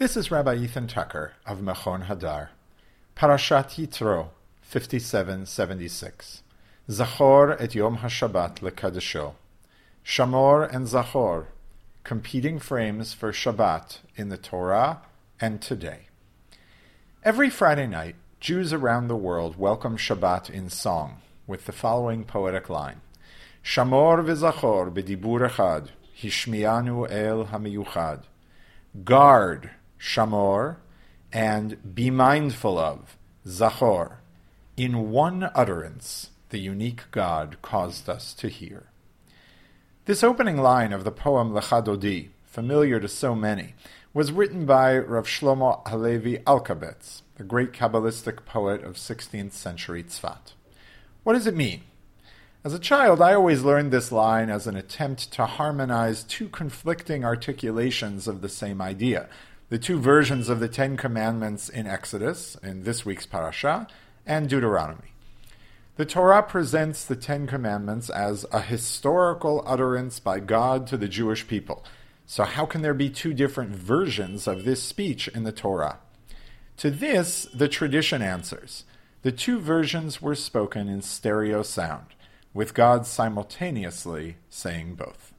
This is Rabbi Ethan Tucker of Mechon Hadar. Parashat Yitro, 5776. Zachor et Yom HaShabbat lekadesho. Shamor and Zachor, competing frames for Shabbat in the Torah and today. Every Friday night, Jews around the world welcome Shabbat in song with the following poetic line. Shamor v'zachor b'dibur echad, hishmianu el hamiyuchad. Guard, shamor, and be mindful of, zachor. In one utterance, the unique God caused us to hear. This opening line of the poem Lecha Dodi, familiar to so many, was written by Rav Shlomo Halevi Alkabetz, the great Kabbalistic poet of 16th century Tzfat. What does it mean? As a child, I always learned this line as an attempt to harmonize two conflicting articulations of the same idea the two versions of the Ten Commandments in Exodus, in this week's parasha, and Deuteronomy. The Torah presents the Ten Commandments as a historical utterance by God to the Jewish people. So, how can there be two different versions of this speech in the Torah? To this, the tradition answers the two versions were spoken in stereo sound, with God simultaneously saying both.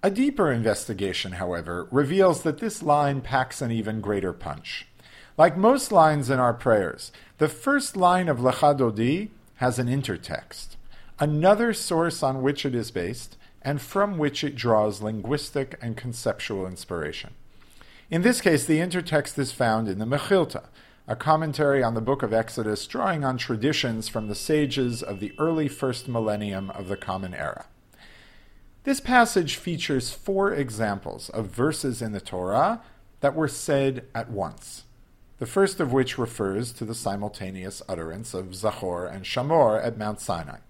A deeper investigation, however, reveals that this line packs an even greater punch. Like most lines in our prayers, the first line of Lecha Dodi has an intertext, another source on which it is based, and from which it draws linguistic and conceptual inspiration. In this case, the intertext is found in the Mechilta, a commentary on the book of Exodus drawing on traditions from the sages of the early first millennium of the Common Era. This passage features four examples of verses in the Torah that were said at once. The first of which refers to the simultaneous utterance of Zachor and Shamor at Mount Sinai.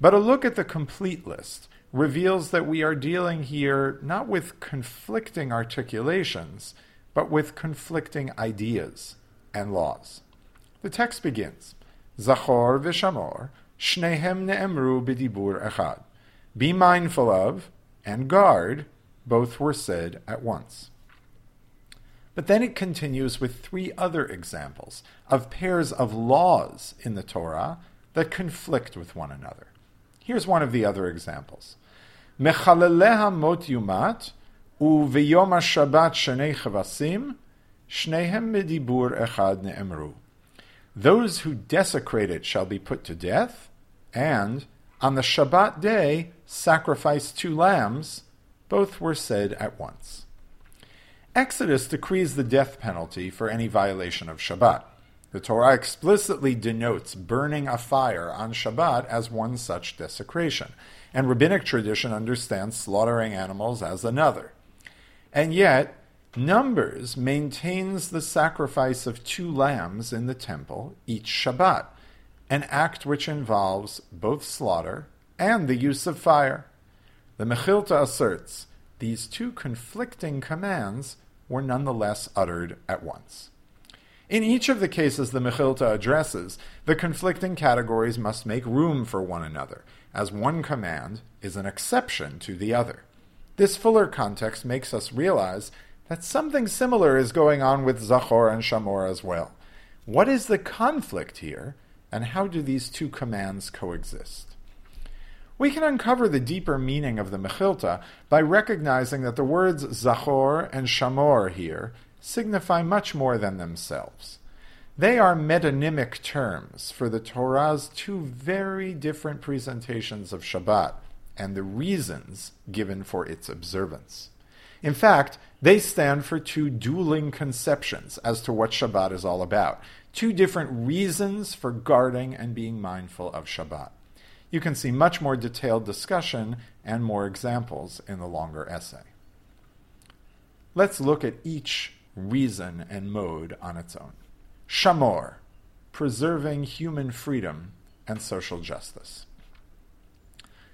But a look at the complete list reveals that we are dealing here not with conflicting articulations, but with conflicting ideas and laws. The text begins Zachor v'Shamor, shnehem ne'emru b'dibur echad. Be mindful of and guard, both were said at once. But then it continues with three other examples of pairs of laws in the Torah that conflict with one another. Here's one of the other examples. Mechaleleha mot yumat, uveyom Shabbat shenei chavasim, shnehem medibur echad ne'emru. Those who desecrate it shall be put to death, and on the Shabbat day sacrifice two lambs, both were said at once. Exodus decrees the death penalty for any violation of Shabbat. The Torah explicitly denotes burning a fire on Shabbat as one such desecration, and rabbinic tradition understands slaughtering animals as another. And yet, Numbers maintains the sacrifice of two lambs in the temple each Shabbat, an act which involves both slaughter and the use of fire. The Mechilta asserts these two conflicting commands were nonetheless uttered at once. In each of the cases the Mechilta addresses, the conflicting categories must make room for one another, as one command is an exception to the other. This fuller context makes us realize that something similar is going on with Zachor and Shamor as well. What is the conflict here, and how do these two commands coexist? We can uncover the deeper meaning of the Mechilta by recognizing that the words Zachor and Shamor here signify much more than themselves. They are metonymic terms for the Torah's two very different presentations of Shabbat and the reasons given for its observance. In fact, they stand for two dueling conceptions as to what Shabbat is all about, two different reasons for guarding and being mindful of Shabbat. You can see much more detailed discussion and more examples in the longer essay. Let's look at each reason and mode on its own. Shamor, preserving human freedom and social justice.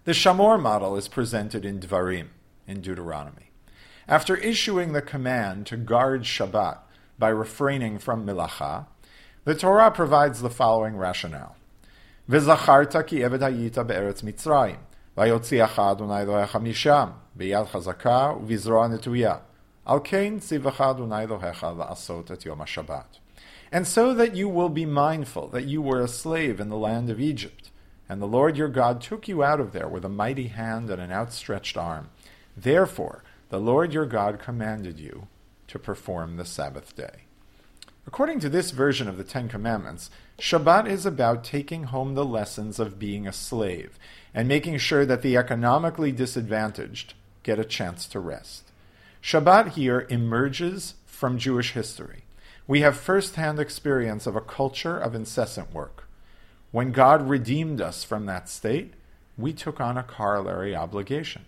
The Shamor model is presented in Dvarim, in Deuteronomy. After issuing the command to guard Shabbat by refraining from milacha, the Torah provides the following rationale. וזכרת כי עבד היית בארץ מצרים, ויוציאך אדוני אלוהיך משם, ביד חזקה ובזרוע נטויה, Al kein tzivacha Adonai Elohecha la'asot et yom HaShabbat. And so that you will be mindful that you were a slave in the land of Egypt, and the Lord your God took you out of there with a mighty hand and an outstretched arm. Therefore, the Lord your God commanded you to perform the Sabbath day. According to this version of the Ten Commandments, Shabbat is about taking home the lessons of being a slave and making sure that the economically disadvantaged get a chance to rest. Shabbat here emerges from Jewish history. We have first hand experience of a culture of incessant work. When God redeemed us from that state, we took on a corollary obligation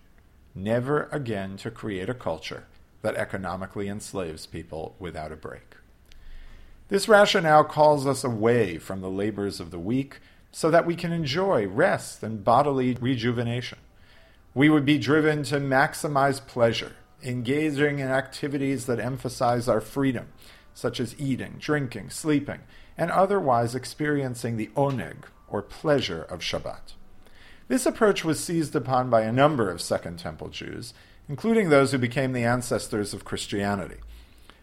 never again to create a culture that economically enslaves people without a break. This rationale calls us away from the labors of the week so that we can enjoy rest and bodily rejuvenation. We would be driven to maximize pleasure, engaging in activities that emphasize our freedom, such as eating, drinking, sleeping, and otherwise experiencing the oneg, or pleasure of Shabbat. This approach was seized upon by a number of Second Temple Jews, including those who became the ancestors of Christianity.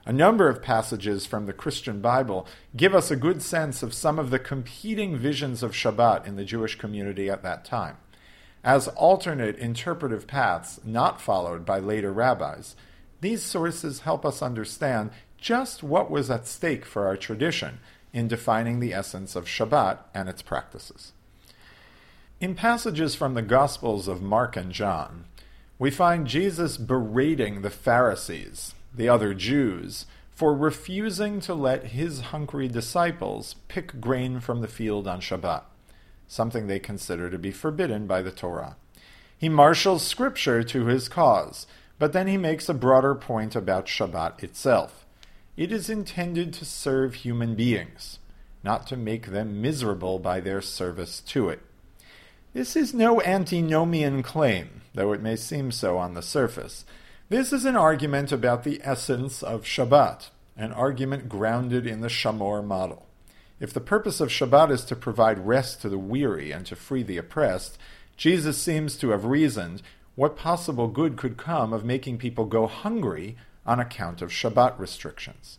A number of passages from the Christian Bible give us a good sense of some of the competing visions of Shabbat in the Jewish community at that time. As alternate interpretive paths not followed by later rabbis, these sources help us understand just what was at stake for our tradition in defining the essence of Shabbat and its practices. In passages from the Gospels of Mark and John, we find Jesus berating the Pharisees the other Jews, for refusing to let his hungry disciples pick grain from the field on Shabbat, something they consider to be forbidden by the Torah. He marshals Scripture to his cause, but then he makes a broader point about Shabbat itself. It is intended to serve human beings, not to make them miserable by their service to it. This is no antinomian claim, though it may seem so on the surface. This is an argument about the essence of Shabbat, an argument grounded in the Shamor model. If the purpose of Shabbat is to provide rest to the weary and to free the oppressed, Jesus seems to have reasoned what possible good could come of making people go hungry on account of Shabbat restrictions.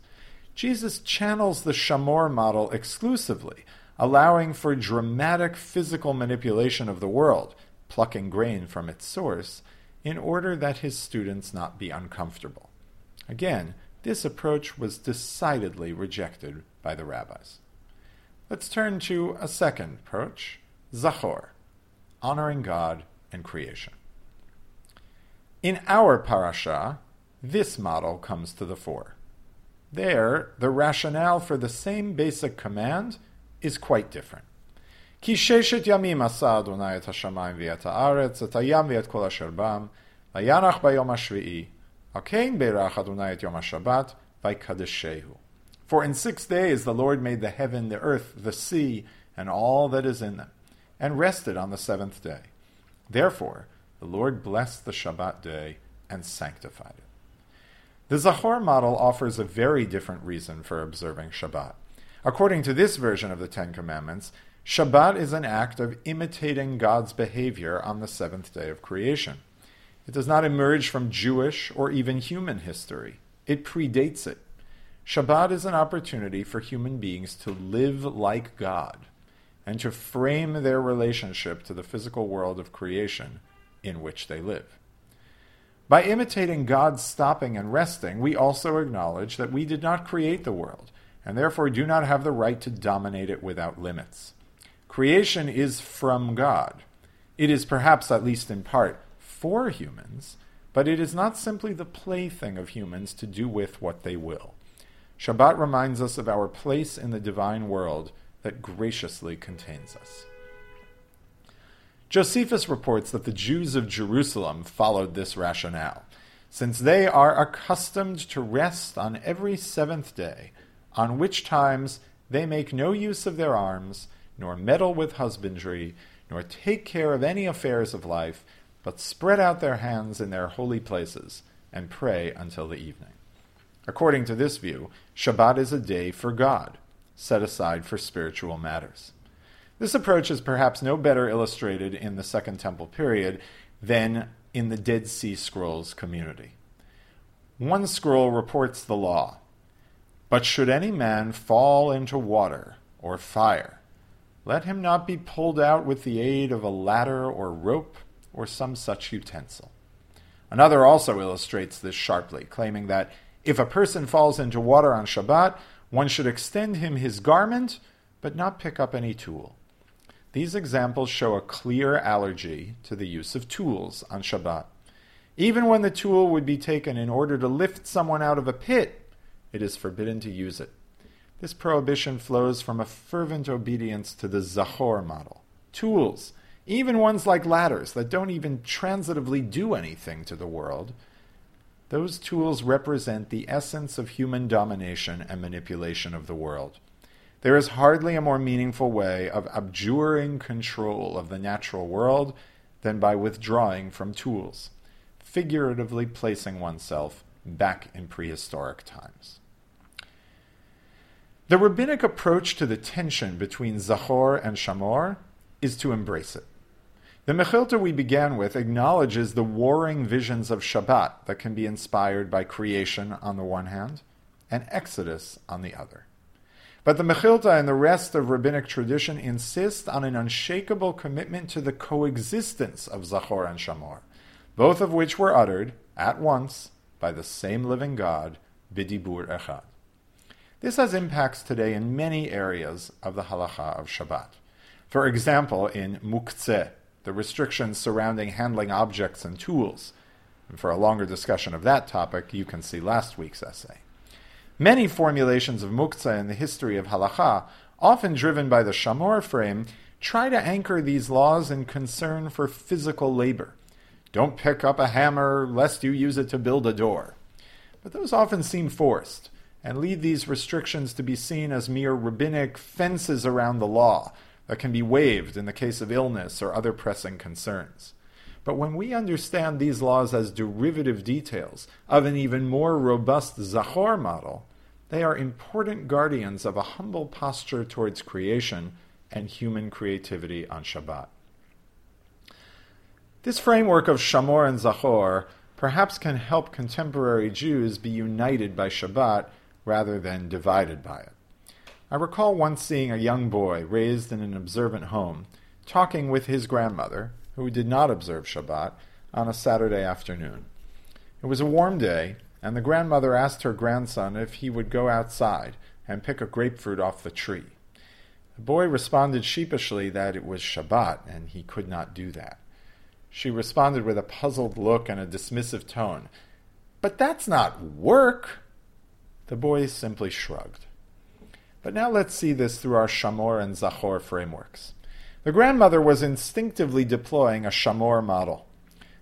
Jesus channels the Shamor model exclusively, allowing for dramatic physical manipulation of the world, plucking grain from its source, in order that his students not be uncomfortable. Again, this approach was decidedly rejected by the rabbis. Let's turn to a second approach, Zachor, honoring God and creation. In our parasha, this model comes to the fore. There, the rationale for the same basic command is quite different. כי ששת ימים עשה אדוני את השמיים ואת הארץ, את הים ואת כל אשר בם, וינח ביום השביעי. הקין בירך אדוני את יום השבת, ויקדשהו. For in six days the Lord made the heaven, the earth, the sea, and all that is in them, and rested on the seventh day. Therefore, the Lord blessed the Shabbat day and sanctified it. The Zachor model offers a very different reason for observing Shabbat. According to this version of the Ten Commandments, Shabbat is an act of imitating God's behavior on the seventh day of creation. It does not emerge from Jewish or even human history. It predates it. Shabbat is an opportunity for human beings to live like God and to frame their relationship to the physical world of creation in which they live. By imitating God's stopping and resting, we also acknowledge that we did not create the world and therefore do not have the right to dominate it without limits. Creation is from God. It is perhaps, at least in part, for humans, but it is not simply the plaything of humans to do with what they will. Shabbat reminds us of our place in the divine world that graciously contains us. Josephus reports that the Jews of Jerusalem followed this rationale, since they are accustomed to rest on every seventh day, on which times they make no use of their arms, nor meddle with husbandry, nor take care of any affairs of life, but spread out their hands in their holy places and pray until the evening. According to this view, Shabbat is a day for God, set aside for spiritual matters. This approach is perhaps no better illustrated in the Second Temple period than in the Dead Sea Scrolls community. One scroll reports the law. But should any man fall into water or fire, let him not be pulled out with the aid of a ladder or rope or some such utensil. Another also illustrates this sharply, claiming that if a person falls into water on Shabbat, one should extend him his garment, but not pick up any tool. These examples show a clear allergy to the use of tools on Shabbat. Even when the tool would be taken in order to lift someone out of a pit, it is forbidden to use it. This prohibition flows from a fervent obedience to the Zachor model. Tools, even ones like ladders that don't even transitively do anything to the world, those tools represent the essence of human domination and manipulation of the world. There is hardly a more meaningful way of abjuring control of the natural world than by withdrawing from tools, figuratively placing oneself back in prehistoric times. The rabbinic approach to the tension between Zachor and Shamor is to embrace it. The Mechilta we began with acknowledges the warring visions of Shabbat that can be inspired by creation on the one hand and Exodus on the other. But the Mechilta and the rest of rabbinic tradition insist on an unshakable commitment to the coexistence of Zachor and Shamor, both of which were uttered at once by the same living God, Bidibur Echad. This has impacts today in many areas of the halacha of Shabbat. For example, in muktzeh, the restrictions surrounding handling objects and tools. And for a longer discussion of that topic, you can see last week's essay. Many formulations of muktzeh in the history of halacha, often driven by the shamor frame, try to anchor these laws in concern for physical labor. Don't pick up a hammer lest you use it to build a door. But those often seem forced and lead these restrictions to be seen as mere rabbinic fences around the law that can be waived in the case of illness or other pressing concerns. But when we understand these laws as derivative details of an even more robust Zachor model, they are important guardians of a humble posture towards creation and human creativity on Shabbat. This framework of Shamor and Zachor perhaps can help contemporary Jews be united by Shabbat rather than divided by it. I recall once seeing a young boy raised in an observant home talking with his grandmother, who did not observe Shabbat, on a Saturday afternoon. It was a warm day, and the grandmother asked her grandson if he would go outside and pick a grapefruit off the tree. The boy responded sheepishly that it was Shabbat and he could not do that. She responded with a puzzled look and a dismissive tone. But that's not work. The boy simply shrugged. But now let's see this through our Shamor and Zachor frameworks. The grandmother was instinctively deploying a Shamor model.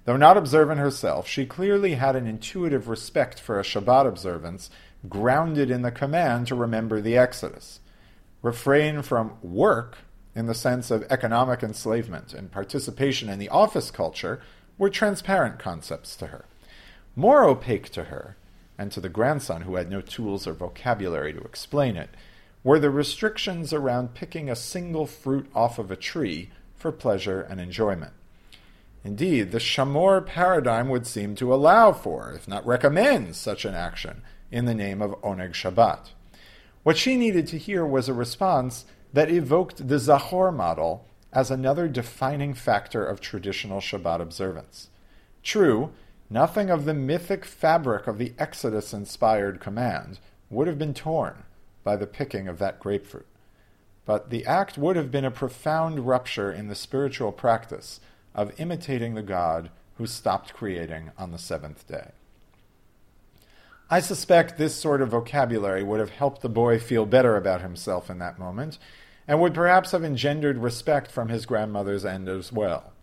Though not observant herself, she clearly had an intuitive respect for a Shabbat observance grounded in the command to remember the Exodus. Refrain from work, in the sense of economic enslavement and participation in the office culture, were transparent concepts to her. More opaque to her and to the grandson who had no tools or vocabulary to explain it, were the restrictions around picking a single fruit off of a tree for pleasure and enjoyment. Indeed, the Shamor paradigm would seem to allow for, if not recommend, such an action in the name of Oneg Shabbat. What she needed to hear was a response that evoked the Zachor model as another defining factor of traditional Shabbat observance. True, nothing of the mythic fabric of the Exodus inspired command would have been torn by the picking of that grapefruit. But the act would have been a profound rupture in the spiritual practice of imitating the God who stopped creating on the seventh day. I suspect this sort of vocabulary would have helped the boy feel better about himself in that moment, and would perhaps have engendered respect from his grandmother's end as well.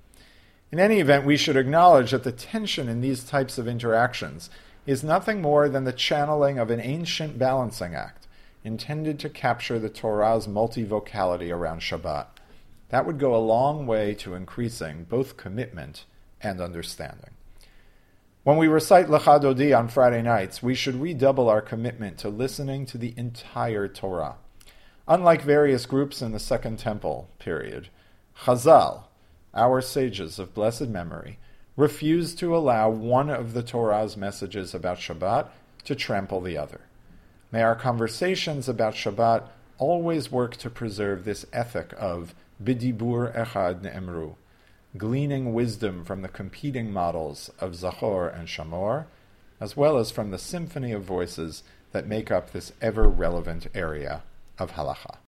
In any event, we should acknowledge that the tension in these types of interactions is nothing more than the channeling of an ancient balancing act intended to capture the Torah's multivocality around Shabbat. That would go a long way to increasing both commitment and understanding. When we recite Lecha Dodi on Friday nights, we should redouble our commitment to listening to the entire Torah. Unlike various groups in the Second Temple period, Chazal, our sages of blessed memory, refuse to allow one of the Torah's messages about Shabbat to trample the other. May our conversations about Shabbat always work to preserve this ethic of bidibur echad ne'emru, gleaning wisdom from the competing models of Zachor and Shamor, as well as from the symphony of voices that make up this ever relevant area of halacha.